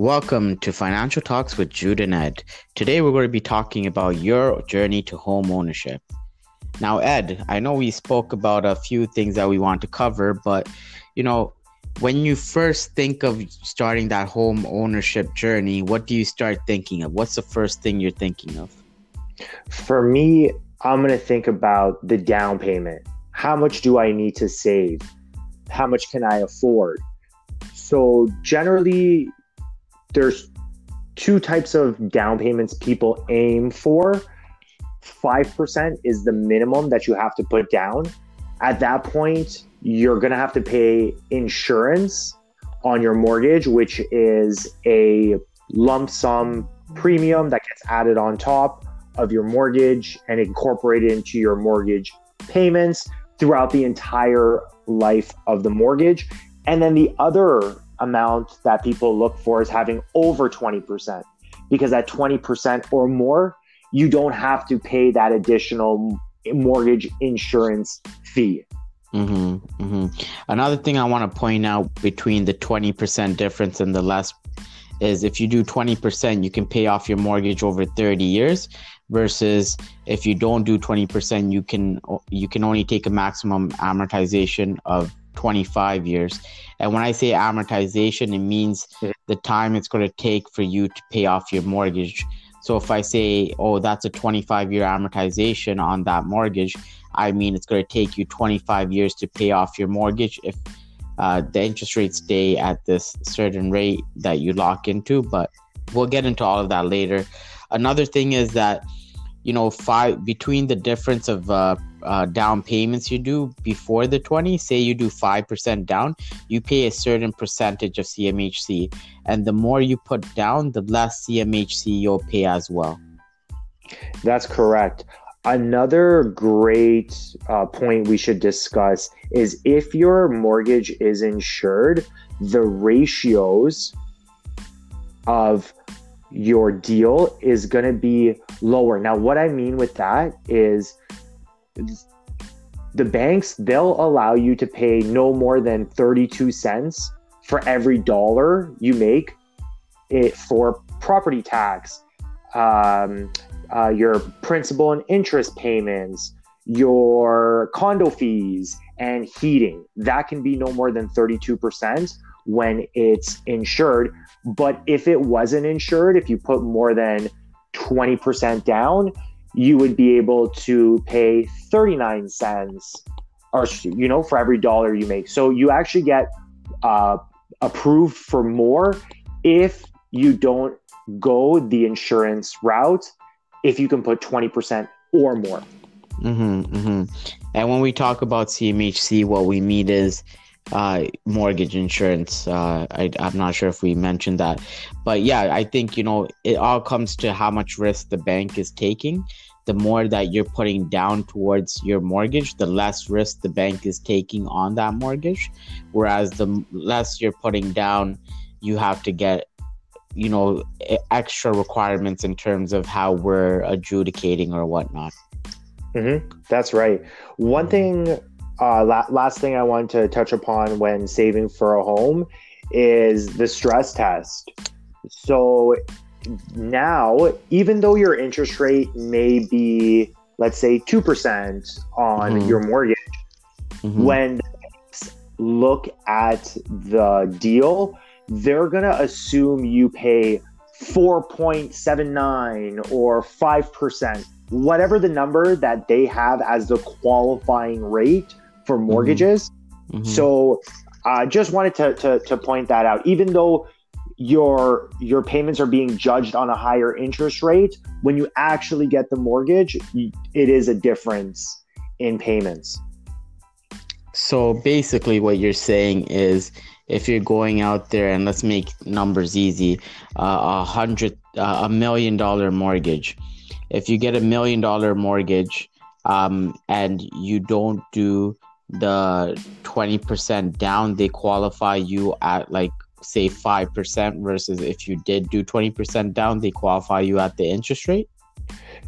Welcome to Financial Talks with Jude and Ed. Today we're going to be talking about your journey to home ownership. Now, Ed, I know we spoke about a few things that we want to cover, but you know, when you first think of starting that home ownership journey, what do you start thinking of? What's the first thing you're thinking of? For me, I'm going to think about the down payment. How much do I need to save? How much can I afford? So, generally, there's two types of down payments people aim for. 5% is the minimum that you have to put down. At that point, you're going to have to pay insurance on your mortgage, which is a lump sum premium that gets added on top of your mortgage and incorporated into your mortgage payments throughout the entire life of the mortgage. And then the other amount that people look for is having over 20%, because at 20% or more, you don't have to pay that additional mortgage insurance fee. Mm-hmm, mm-hmm. Another thing I want to point out between the 20% difference and the less is if you do 20%, you can pay off your mortgage over 30 years versus if you don't do 20%, you can you can only take a maximum amortization of 25 years. And when I say amortization, it means the time it's going to take for you to pay off your mortgage. So if I say, oh, that's a 25 year amortization on that mortgage, I mean it's going to take you 25 years to pay off your mortgage if uh, the interest rates stay at this certain rate that you lock into. But we'll get into all of that later. Another thing is that you know five between the difference of uh, uh, down payments you do before the 20 say you do 5% down you pay a certain percentage of cmhc and the more you put down the less cmhc you'll pay as well. That's correct. Another great uh, point we should discuss is if your mortgage is insured the ratios of your deal is going to be lower. Now, what I mean with that is the banks, they'll allow you to pay no more than 32 cents for every dollar you make it for property tax, um, uh, your principal and interest payments, your condo fees, and heating. That can be no more than 32% when it's insured. But if it wasn't insured, if you put more than 20% down, you would be able to pay 39 cents or you know for every dollar you make so you actually get uh, approved for more if you don't go the insurance route if you can put 20% or more mm-hmm, mm-hmm. and when we talk about cmhc what we mean is uh, mortgage insurance. Uh, I, I'm not sure if we mentioned that, but yeah, I think you know it all comes to how much risk the bank is taking. The more that you're putting down towards your mortgage, the less risk the bank is taking on that mortgage. Whereas the less you're putting down, you have to get you know extra requirements in terms of how we're adjudicating or whatnot. Mm-hmm. That's right. One thing uh, la- last thing I want to touch upon when saving for a home is the stress test. So now, even though your interest rate may be, let's say, 2% on mm-hmm. your mortgage, mm-hmm. when look at the deal, they're going to assume you pay 4.79 or 5%, whatever the number that they have as the qualifying rate for mm-hmm. mortgages. Mm-hmm. So I uh, just wanted to, to, to point that out. Even though your your payments are being judged on a higher interest rate, when you actually get the mortgage, it is a difference in payments. So basically, what you're saying is, if you're going out there and let's make numbers easy, uh, a hundred, uh, a million dollar mortgage. If you get a million dollar mortgage, um, and you don't do the 20% down, they qualify you at like say 5% versus if you did do 20% down, they qualify you at the interest rate?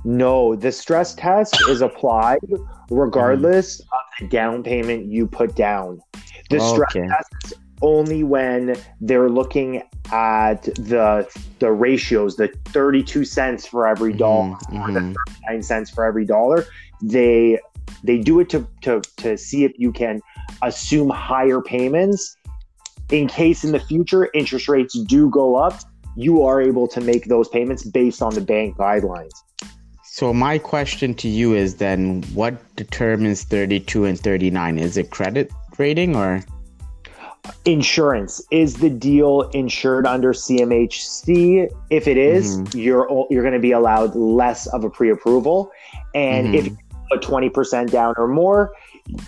No, the stress test is applied regardless mm. of the down payment you put down. The stress okay. test only when they're looking at the the ratios, the 32 cents for every dollar Mhm, or the mhm. 39 cents for every dollar. They they do it to, to to see if you can assume higher payments in case in the future interest rates do go up. You are able to make those payments based on the bank guidelines. So my question to you is then what determines 32 and 39? Is it credit rating or insurance is the deal insured under CMHC if it is, mm-hmm. you're you're going to be allowed less of a pre-approval and if you put 20% down or more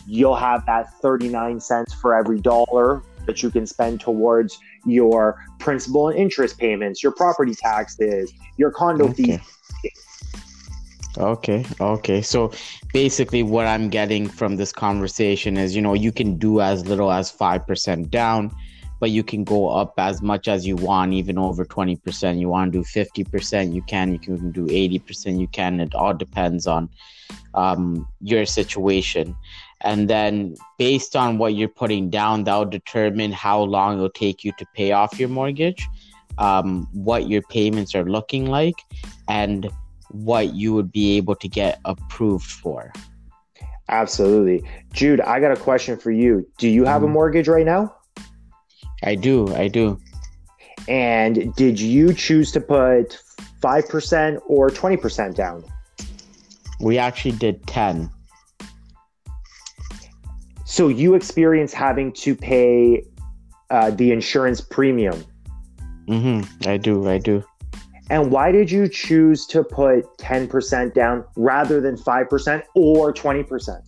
you'll have that 39 cents for every dollar that you can spend towards your principal and interest payments your property taxes your condo fees Okay, okay. So basically, what I'm getting from this conversation is, you know, you can do as little as 5% down, but you can go up as much as you want, even over 20%. You want to do 50%, you can. You can do 80%, you can. It all depends on um, your situation. And then, based on what you're putting down, that'll determine how long it'll take you to pay off your mortgage, um, what your payments are looking like, and what you would be able to get approved for. absolutely jude i got a question for you do you have a Mhm. mortgage right now I do, I do. And did you choose to put 5% or 20% down? We actually did 10. So you experience having to pay uh, the insurance premium. Mm-hmm. I do, I do. And why did you choose to put 10% down rather than 5% or 20%?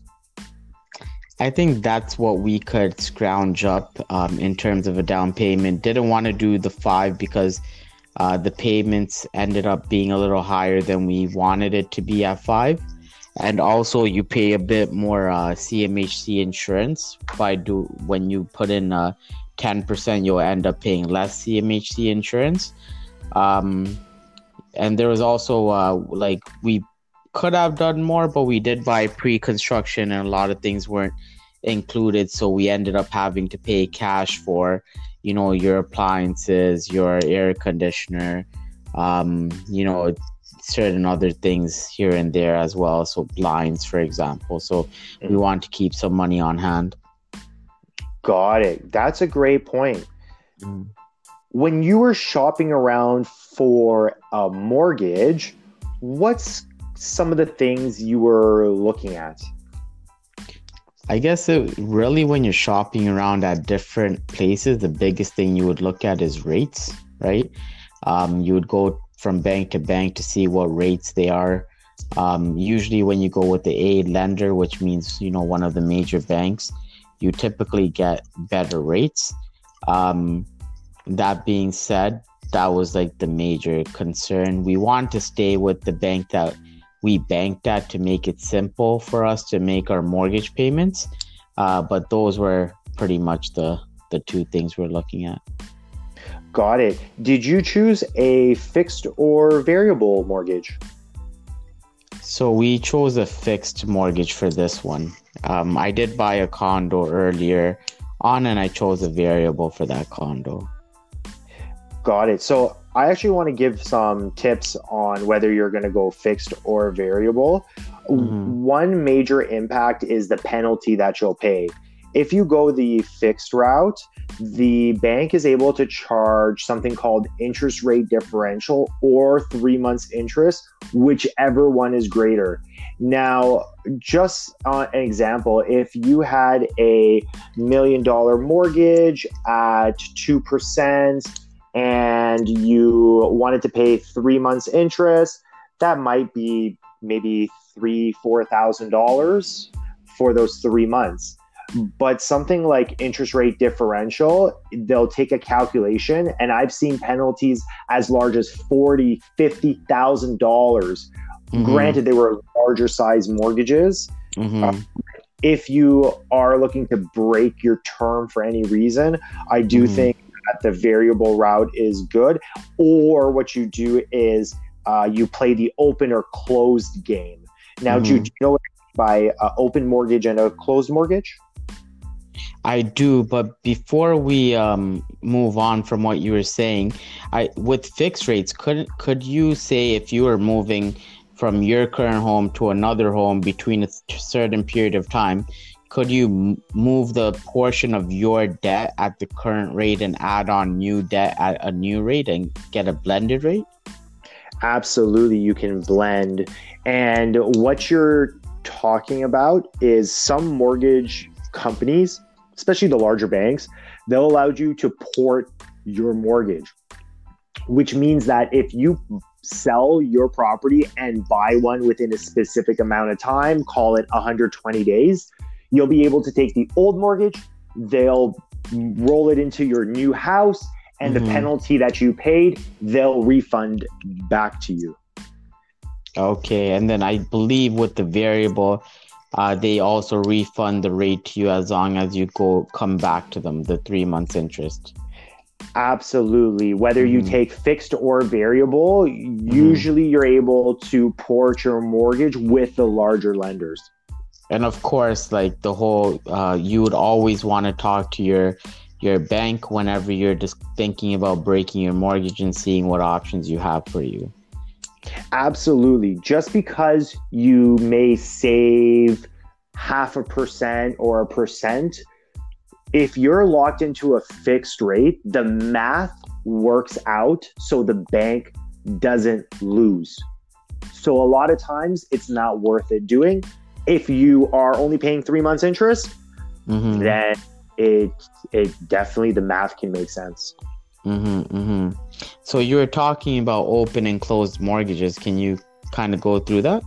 I think that's what we could scrounge up um, in terms of a down payment. Didn't want to do the five because uh, the payments ended up being a little higher than we wanted it to be at five. And also, you pay a bit more uh, CMHC insurance by do when you put in uh, ten percent, you'll end up paying less CMHC insurance. Um, and there was also uh, like we could have done more, but we did buy pre-construction, and a lot of things weren't included. So we ended up having to pay cash for, you know, your appliances, your air conditioner, um, you know, certain other things here and there as well. So blinds, for example. So we Mhm. want to keep some money on hand. Got it. That's a great point. When you were shopping around for a mortgage, what's some of the things you were looking at? I guess it really when you're shopping around at different places, the biggest thing you would look at is rates, right? Um, you would go from bank to bank to see what rates they are. Um, usually, when you go with the A lender, which means you know one of the major banks, you typically get better rates. Um, that being said, that was like the major concern. We want to stay with the bank that we banked that to make it simple for us to make our mortgage payments. Uh, but those were pretty much the the two things we're looking at. Got it. Did you choose a fixed or variable mortgage? So we chose a fixed mortgage for this one. Um, I did buy a condo earlier on, and I chose a variable for that condo. Got it. So I actually want to give some tips on whether you're going to go fixed or variable. Mhm. One major impact is the penalty that you'll pay. If you go the fixed route, the bank is able to charge something called interest rate differential or three months interest, whichever one is greater. Now, just uh, an example, if you had a million dollar mortgage at 2%, and you wanted to pay three months interest, that might be maybe three, four thousand dollars for those three months. But something like interest rate differential, they'll take a calculation, and I've seen penalties as large as forty, fifty thousand dollars. Mhm, Granted, they were larger size mortgages. mhm. If you are looking to break your term for any reason, I do Mhm. think that the variable route is good. Or what you do is uh, you play the open or closed game. Now, Mhm. Jude, do you know what by uh, open mortgage and a closed mortgage? I do, but before we um, move on from what you were saying, I with fixed rates, could could you say if you were moving from your current home to another home between a certain period of time, could you move the portion of your debt at the current rate and add on new debt at a new rate and get a blended rate? Absolutely, you can blend. And what you're talking about is some mortgage companies, especially the larger banks, they'll allow you to port your mortgage, which means that if you sell your property and buy one within a specific amount of time, call it 120 days, you'll be able to take the old mortgage, they'll roll it into your new house, and mm-hmm. the penalty that you paid, they'll refund back to you. Okay, and then I believe with the variable, uh, they also refund the rate to you as long as you go come back to them the three months interest. Absolutely. Whether mm-hmm. you take fixed or variable, mm-hmm. usually you're able to port your mortgage with the larger lenders. And of course, like the whole, uh, you would always want to talk to your your bank whenever you're just thinking about breaking your mortgage and seeing what options you have for you. Absolutely. Just because you may save half a percent or a percent, if you're locked into a fixed rate, the math works out so the bank doesn't lose. So a lot of times it's not worth it doing. If you are only paying three months interest, mm-hmm. then it it definitely the math can make sense. Mm-hmm, mm-hmm. So you were talking about open and closed mortgages. Can you kind of go through that?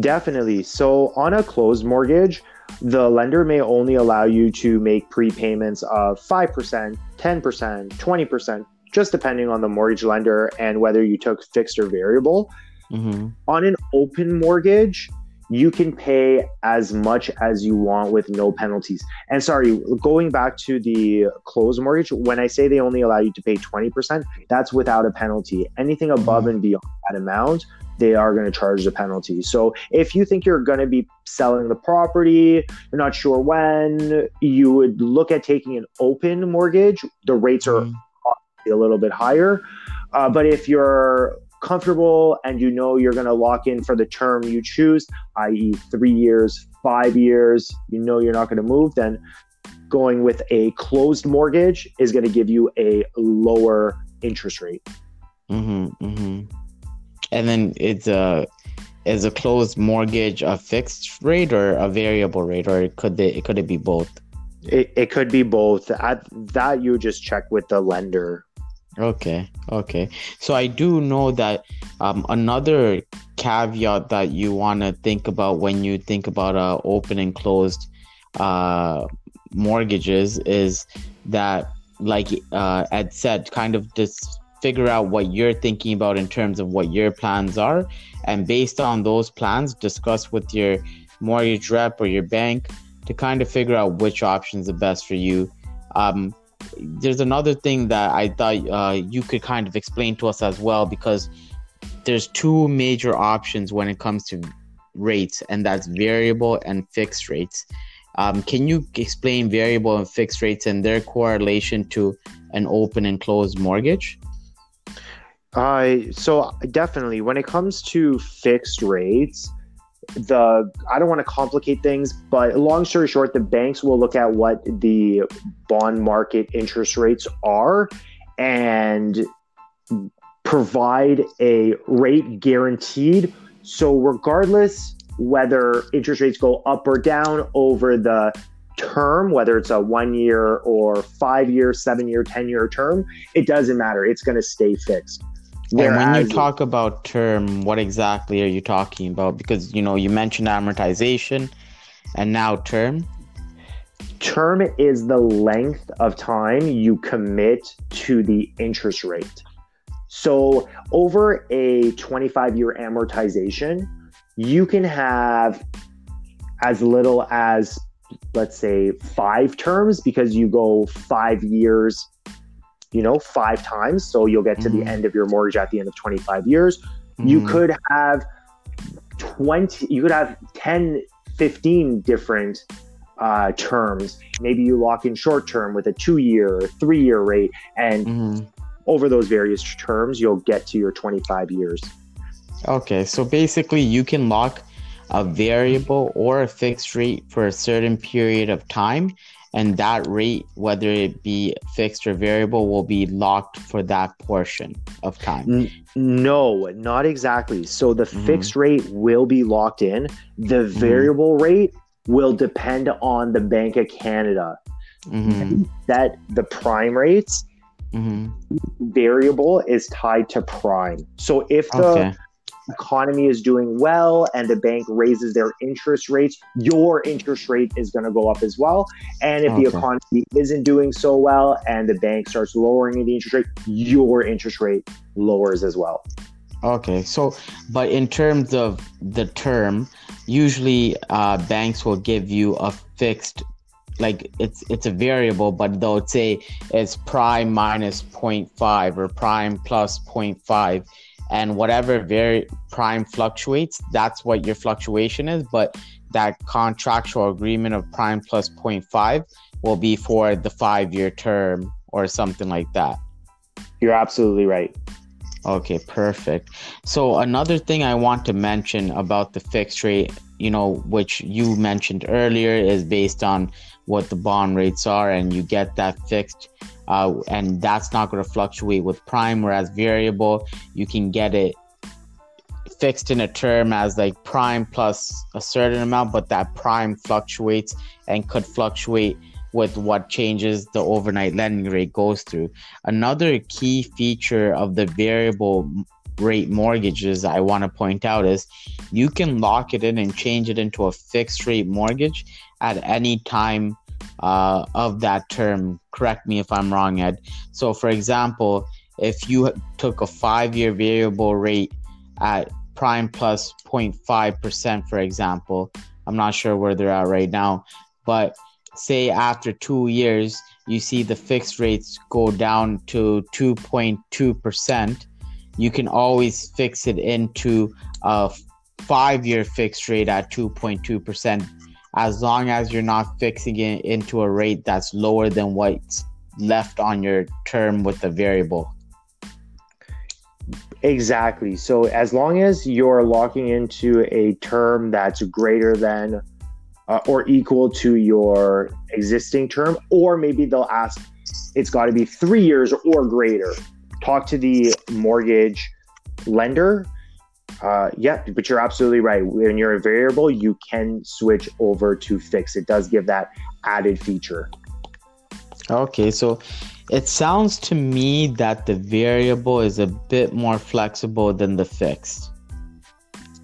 Definitely. So on a closed mortgage, the lender may only allow you to make prepayments of 5%, 10%, 20%, just depending on the mortgage lender and whether you took fixed or variable. Mm-hmm. On an open mortgage, you can pay as much as you want with no penalties. And sorry, going back to the closed mortgage, when I say they only allow you to pay 20%, that's without a penalty. Anything above mm-hmm. and beyond that amount, they are going to charge the penalty. So if you think you're going to be selling the property, you're not sure when, you would look at taking an open mortgage. The rates are mm-hmm. a little bit higher. Uh, but if you're comfortable and you know you're going to lock in for the term you choose, i.e., three years, five years, you know you're not going to move, then going with a closed mortgage is going to give you a lower interest rate. Mm-hmm, mm-hmm. And then it's a is a closed mortgage a fixed rate or a variable rate, or it could they could it be both? It, it could be both. At that you just check with the lender Okay, okay. So I do know that um, another caveat that you want to think about when you think about uh, open and closed uh, mortgages is that, like uh, Ed said, kind of just figure out what you're thinking about in terms of what your plans are, and based on those plans, discuss with your mortgage rep or your bank to kind of figure out which option is the best for you. Um, there's another thing that I thought uh, you could kind of explain to us as well because there's two major options when it comes to rates, and that's variable and fixed rates. Um, can you explain variable and fixed rates and their correlation to an open and closed mortgage? Uh, so definitely when it comes to fixed rates, the I don't want to complicate things, but long story short, the banks will look at what the bond market interest rates are and provide a rate guaranteed. So regardless whether interest rates go up or down over the term, whether it's a one year or five year, seven year, 10 year term, it doesn't matter. It's going to stay fixed. Whereas, and when you talk about term, what exactly are you talking about? Because you know you mentioned amortization, and now term. Term is the length of time you commit to the interest rate. So over a 25 year amortization, you can have as little as let's say five terms because you go five years you know, five times. So you'll get to mm-hmm. the end of your mortgage at the end of 25 years. Mm-hmm. You could have 20, you could have 10, 15 different uh, terms. Maybe you lock in short term with a two year or three year rate, and mm-hmm. over those various terms, you'll get to your 25 years. Okay, so basically, you can lock a variable or a fixed rate for a certain period of time, and that rate, whether it be fixed or variable, will be locked for that portion of time. No, not exactly. So the mm-hmm. fixed rate will be locked in. The mm-hmm. variable rate will depend on the Bank of Canada. Mm-hmm. That the prime rates mm-hmm. variable is tied to prime. So if the okay. Economy is doing well and the bank raises their interest rates, your interest rate is going to go up as well. And if okay. the economy isn't doing so well and the bank starts lowering the interest rate, your interest rate lowers as well. Okay, so but in terms of the term, usually uh, banks will give you a fixed like it's it's a variable but they'll say it's prime minus 0.5 or prime plus 0.5 and whatever very prime fluctuates that's what your fluctuation is but that contractual agreement of prime plus 0.5 will be for the five year term or something like that you're absolutely right Okay, perfect. So another thing I want to mention about the fixed rate, you know, which you mentioned earlier, is based on what the bond rates are, and you get that fixed, uh, and that's not going to fluctuate with prime. Whereas variable, you can get it fixed in a term as like prime plus a certain amount, but that prime fluctuates and could fluctuate with what changes the overnight lending rate goes through. Another key feature of the variable rate mortgages I want to point out is you can lock it in and change it into a fixed rate mortgage at any time uh, of that term. Correct me if I'm wrong, Ed. So, for example, if you took a five year variable rate at prime plus 0.5%, for example, I'm not sure where they're at right now, but say after two years you see the fixed rates go down to 2.2%, you can always fix it into a five year fixed rate at 2.2%, as long as you're not fixing it into a rate that's lower than what's left on your term with the variable. Exactly. So, as long as you're locking into a term that's greater than uh, or equal to your existing term, or maybe they'll ask it's got to be three years or greater. Talk to the mortgage lender. Uh, yeah, but you're absolutely right. When you're a variable, you can switch over to fix. It does give that added feature. Okay, so it sounds to me that the variable is a bit more flexible than the fixed.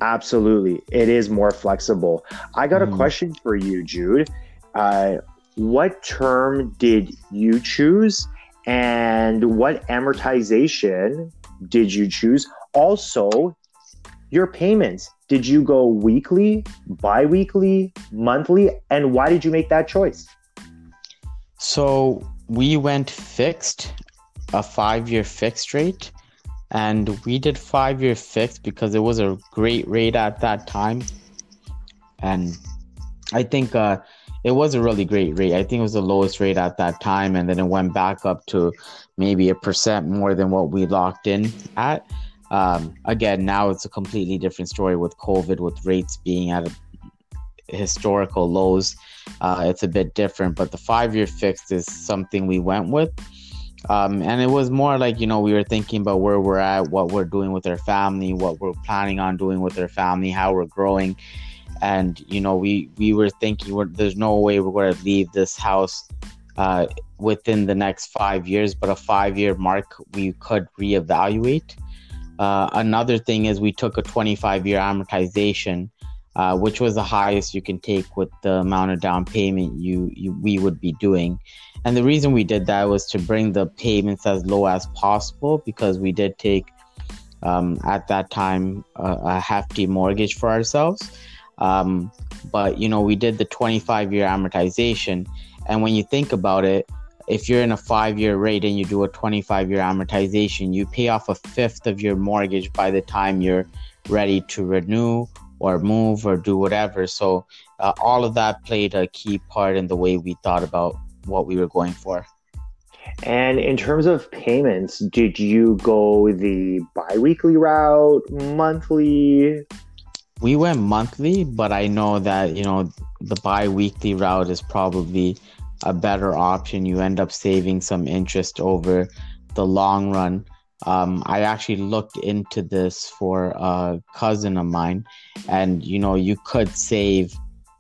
Absolutely. It is more flexible. I got mm. a question for you, Jude. Uh, what term did you choose and what amortization did you choose? Also, your payments. Did you go weekly, bi weekly, monthly? And why did you make that choice? So we went fixed, a five year fixed rate and we did five year fixed because it was a great rate at that time and i think uh, it was a really great rate i think it was the lowest rate at that time and then it went back up to maybe a percent more than what we locked in at um, again now it's a completely different story with covid with rates being at historical lows. Uh, it's a bit different but the five year fixed is something we went with. Um, and it was more like you know we were thinking about where we're at what we're doing with our family what we're planning on doing with our family how we're growing. And you know we we were thinking we're, there's no way we're going to leave this house uh, within the next five years but a five year mark we could reevaluate uh, another thing is we took a 25 year amortization uh, which was the highest you can take with the amount of down payment you, you we would be doing and the reason we did that was to bring the payments as low as possible because we did take um, at that time a, a, hefty mortgage for ourselves. Um, but you know, we did the 25 year amortization. And when you think about it, if you're in a five year rate and you do a 25 year amortization, you pay off a fifth of your mortgage by the time you're ready to renew or move or do whatever. So uh, all of that played a key part in the way we thought about what we were going for. And in terms of payments, did you go the biweekly route, monthly? We went monthly, but I know that, you know, the bi-weekly route is probably a better option. You end up saving some interest over the long run. Um, I actually looked into this for a cousin of mine, and you know, you could save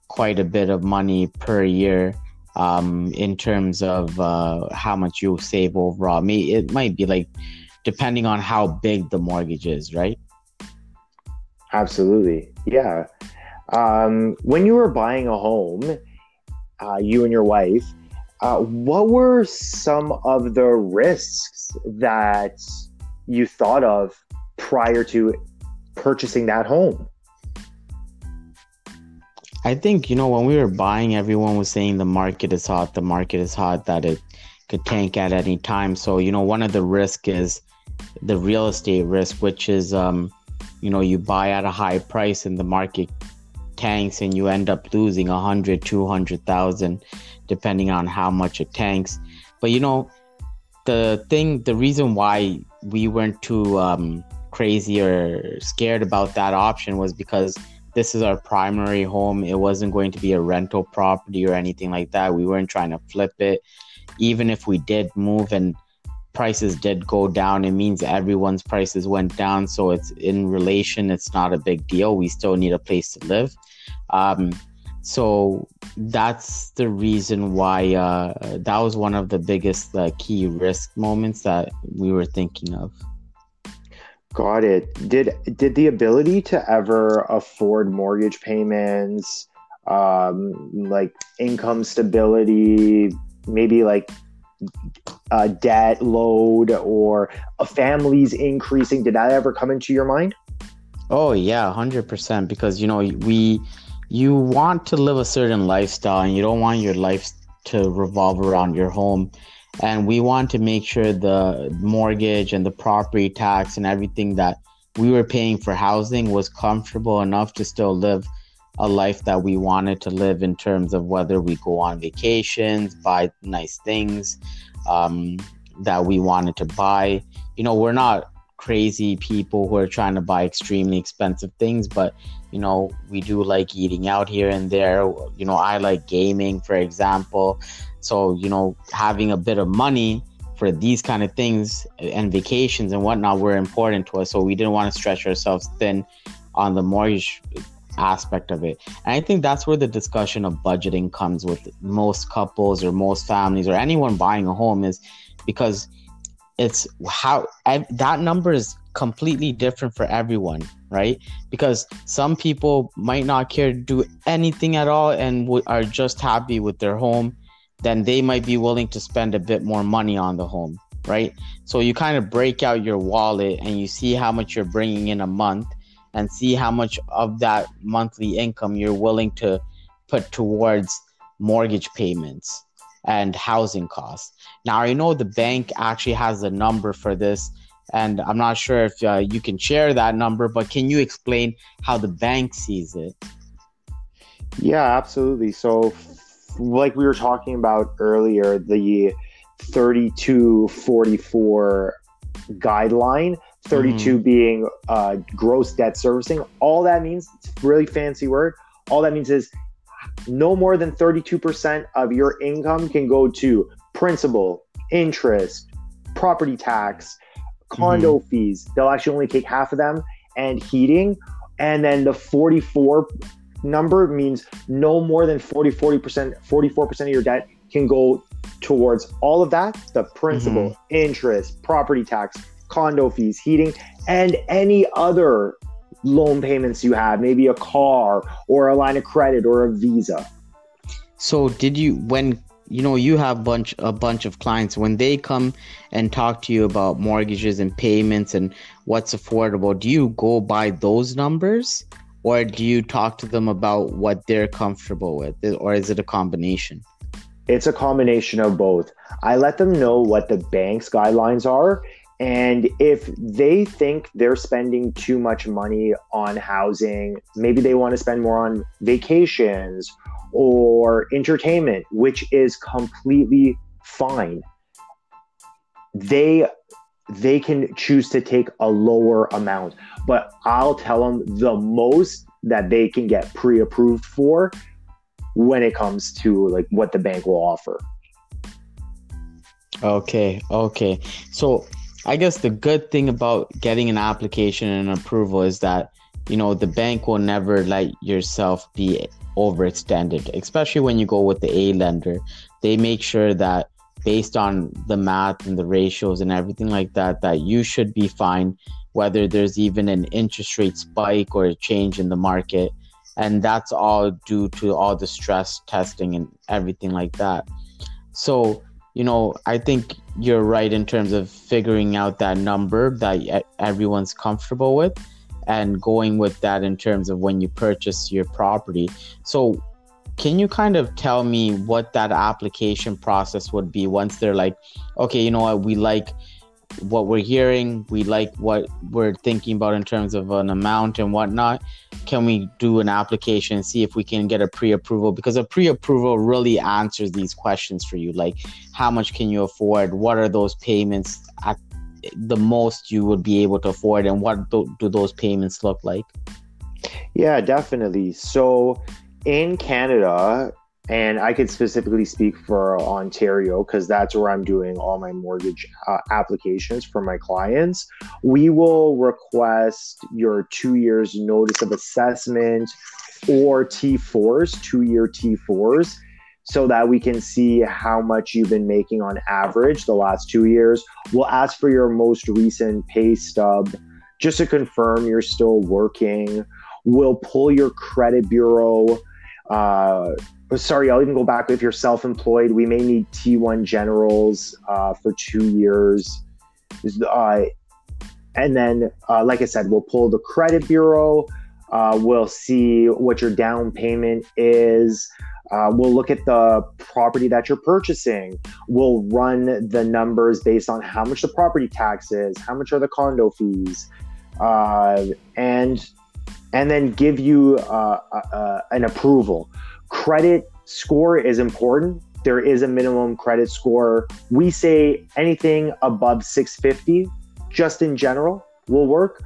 quite a bit of money per year um, in terms of uh, how much you save overall. It might be like depending on how big the mortgage is, right? Absolutely, yeah. Um, when you were buying a home, uh, you and your wife, uh, what were some of the risks that you thought of prior to purchasing that home? I think, you know, when we were buying, everyone was saying the market is hot, the market is hot, that it could tank at any time. So, you know, one of the risk is the real estate risk, which is, um, you know, you buy at a high price and the market tanks and you end up losing a hundred, two hundred thousand, depending on how much it tanks. But, you know, the thing, the reason why we weren't too um, crazy or scared about that option was because this is our primary home. It wasn't going to be a rental property or anything like that. We weren't trying to flip it. Even if we did move and prices did go down, it means everyone's prices went down. So it's in relation, it's not a big deal. We still need a place to live. Um, so that's the reason why uh, that was one of the biggest uh, key risk moments that we were thinking of. Got it. Did did the ability to ever afford mortgage payments, um, like income stability, maybe like a debt load or a family's increasing, did that ever come into your mind? Oh yeah, hundred percent. Because you know we, you want to live a certain lifestyle, and you don't want your life to revolve around your home and we want to make sure the mortgage and the property tax and everything that we were paying for housing was comfortable enough to still live a life that we wanted to live in terms of whether we go on vacations, buy nice things um, that we wanted to buy. You know, we're not crazy people who are trying to buy extremely expensive things, but you know, we do like eating out here and there. You know, I like gaming, for example. So, you know, having a bit of money for these kind of things and vacations and whatnot were important to us. So we didn't want to stretch ourselves thin on the mortgage aspect of it. And I think that's where the discussion of budgeting comes with most couples or most families or anyone buying a home is because it's how that number is completely different for everyone, right? Because some people might not care to do anything at all and are just happy with their home then they might be willing to spend a bit more money on the home, right? So you kind of break out your wallet and you see how much you're bringing in a month and see how much of that monthly income you're willing to put towards mortgage payments and housing costs. Now, I know the bank actually has a number for this, and I'm not sure if uh, you can share that number, but can you explain how the bank sees it? Yeah, absolutely. So, like we were talking about earlier, the 3244 guideline, 32 mm-hmm. being uh, gross debt servicing. All that means, it's a really fancy word. All that means is no more than 32% of your income can go to principal, interest, property tax, condo mm-hmm. fees. They'll actually only take half of them and heating. And then the 44 number means no more than 40, 40%, 44% of your debt can go towards all of that the principal, mm-hmm. interest, property tax, condo fees, heating, and any other loan payments you have, maybe a car or a line of credit or a visa. So, did you, when you know you have bunch a bunch of clients when they come and talk to you about mortgages and payments and what's affordable do you go by those numbers? Or do you talk to them about what they're comfortable with? Or is it a combination? It's a combination of both. I let them know what the bank's guidelines are And if they think they're spending too much money on housing, maybe they want to spend more on vacations or entertainment, which is completely fine. They they can choose to take a lower amount, but I'll tell them the most that they can get pre-approved for when it comes to like what the bank will offer. Okay, okay. So I guess the good thing about getting an application and approval is that you know the bank will never let yourself be overextended, especially when you go with the A lender. They make sure that based on the math and the ratios and everything like that, that you should be fine, whether there's even an interest rate spike or a change in the market. And that's all due to all the stress testing and everything like that. So, you know, I think you're right in terms of figuring out that number that everyone's comfortable with and going with that in terms of when you purchase your property. So, can you kind of tell me what that application process would be once they're like, okay, you know what, we like what we're hearing, we like what we're thinking about in terms of an amount and whatnot. Can we do an application and see if we can get a pre approval? Because a pre approval really answers these questions for you like, how much can you afford? What are those payments at the most you would be able to afford? And what do, do those payments look like? Yeah, definitely. So, in Canada, and I could specifically speak for Ontario because that's where I'm doing all my mortgage uh, applications for my clients. We will request your two years notice of assessment or T4s, two year T4s, so that we can see how much you've been making on average the last two years. We'll ask for your most recent pay stub just to confirm you're still working. We'll pull your credit bureau uh, sorry, I'll even go back. If you're self-employed, we may need T1 generals uh, for two years. Uh, and then, uh, like I said, we'll pull the credit bureau. Uh, we'll see what your down payment is. Uh, we'll look at the property that you're purchasing. We'll run the numbers based on how much the property tax is, how much are the condo fees, uh, and and then give you an approval. Credit score is important. There is a minimum credit score. We say anything above 650, just in general, will work.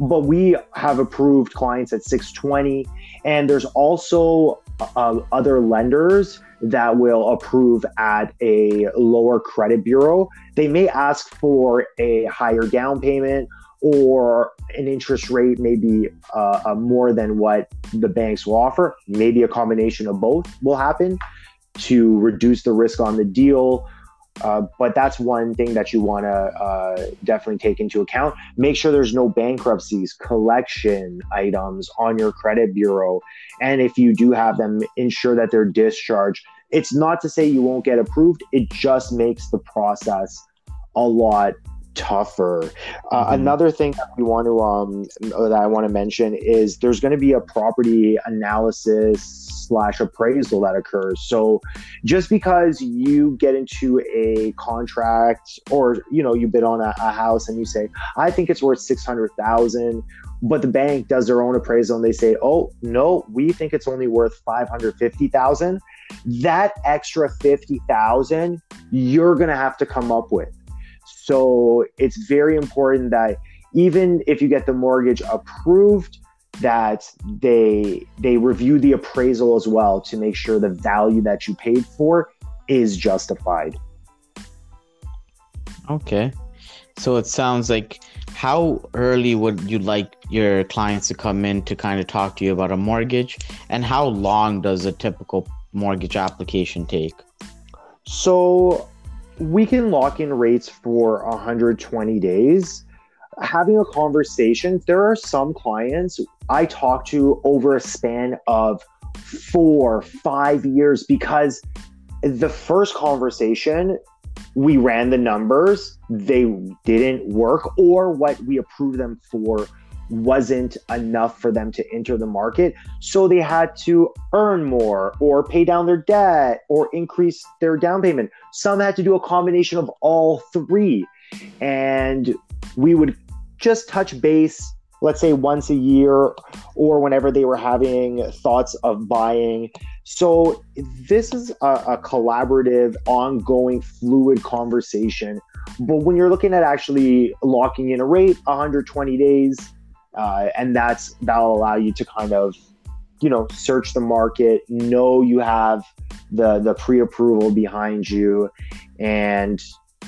But we have approved clients at 620. And there's also uh, other lenders that will approve at a lower credit bureau. They may ask for a higher down payment or an interest rate maybe uh, uh, more than what the banks will offer. Maybe a combination of both will happen to reduce the risk on the deal. Uh, but that's one thing that you want to uh, definitely take into account. Make sure there's no bankruptcies, collection items on your credit bureau. And if you do have them, ensure that they're discharged. It's not to say you won't get approved, it just makes the process a lot tougher. Uh, mm-hmm. Another thing that we want to um that I want to mention is there's going to be a property analysis slash appraisal that occurs. So just because you get into a contract or you know you bid on a, a house and you say I think it's worth six hundred thousand, but the bank does their own appraisal and they say oh no we think it's only worth five hundred fifty thousand. That extra fifty thousand you're going to have to come up with so it's very important that even if you get the mortgage approved, that they they review the appraisal as well to make sure the value that you paid for is justified. Okay. So it sounds like how early would you like your clients to come in to kind of talk to you about a mortgage and how long does a typical mortgage application take? So we can lock in rates for 120 days. Having a conversation, there are some clients I talk to over a span of four, five years because the first conversation, we ran the numbers, they didn't work, or what we approved them for wasn't enough for them to enter the market. So they had to earn more or pay down their debt or increase their down payment. Some had to do a combination of all three. and we would just touch base, let's say once a year or whenever they were having thoughts of buying. So, this is a, a collaborative, ongoing, fluid conversation. But when you're looking at actually locking in a rate, 120 days, uh, and that's that'll allow you to kind of you know search the market know you have the the pre-approval behind you. And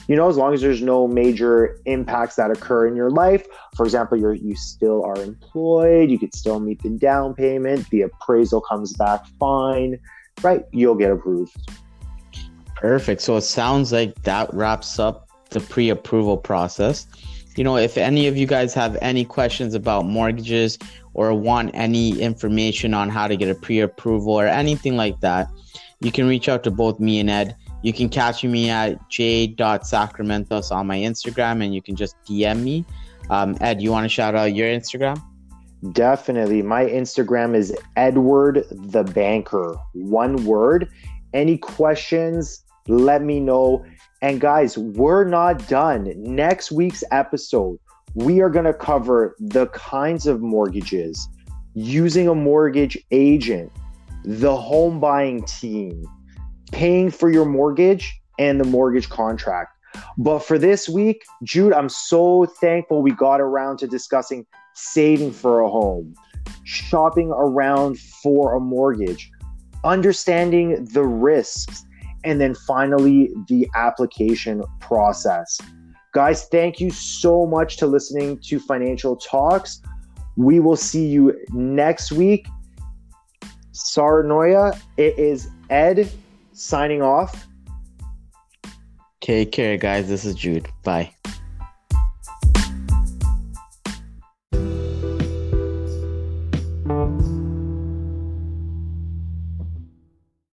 you know as long as there's no major impacts that occur in your life for example you're you still are employed you could still meet the down payment the appraisal comes back fine right? You'll get approved. Perfect. So it sounds like that wraps up the pre-approval process you know, if any of you guys have any questions about mortgages or want any information on how to get a pre approval or anything like that, you can reach out to both me and Ed. You can catch me at j.sacramentos on my Instagram and you can just DM me. Um, Ed, you want to shout out your Instagram? Definitely. My Instagram is Edward the Banker. One word. Any questions, let me know. And guys, we're not done. Next week's episode, we are going to cover the kinds of mortgages, using a mortgage agent, the home buying team, paying for your mortgage, and the mortgage contract. But for this week, Jude, I'm so thankful we got around to discussing saving for a home, shopping around for a mortgage, understanding the risks and then finally the application process. Guys, thank you so much to listening to Financial Talks. We will see you next week. Sarnoya, it is Ed signing off. Take care, guys. This is Jude. Bye.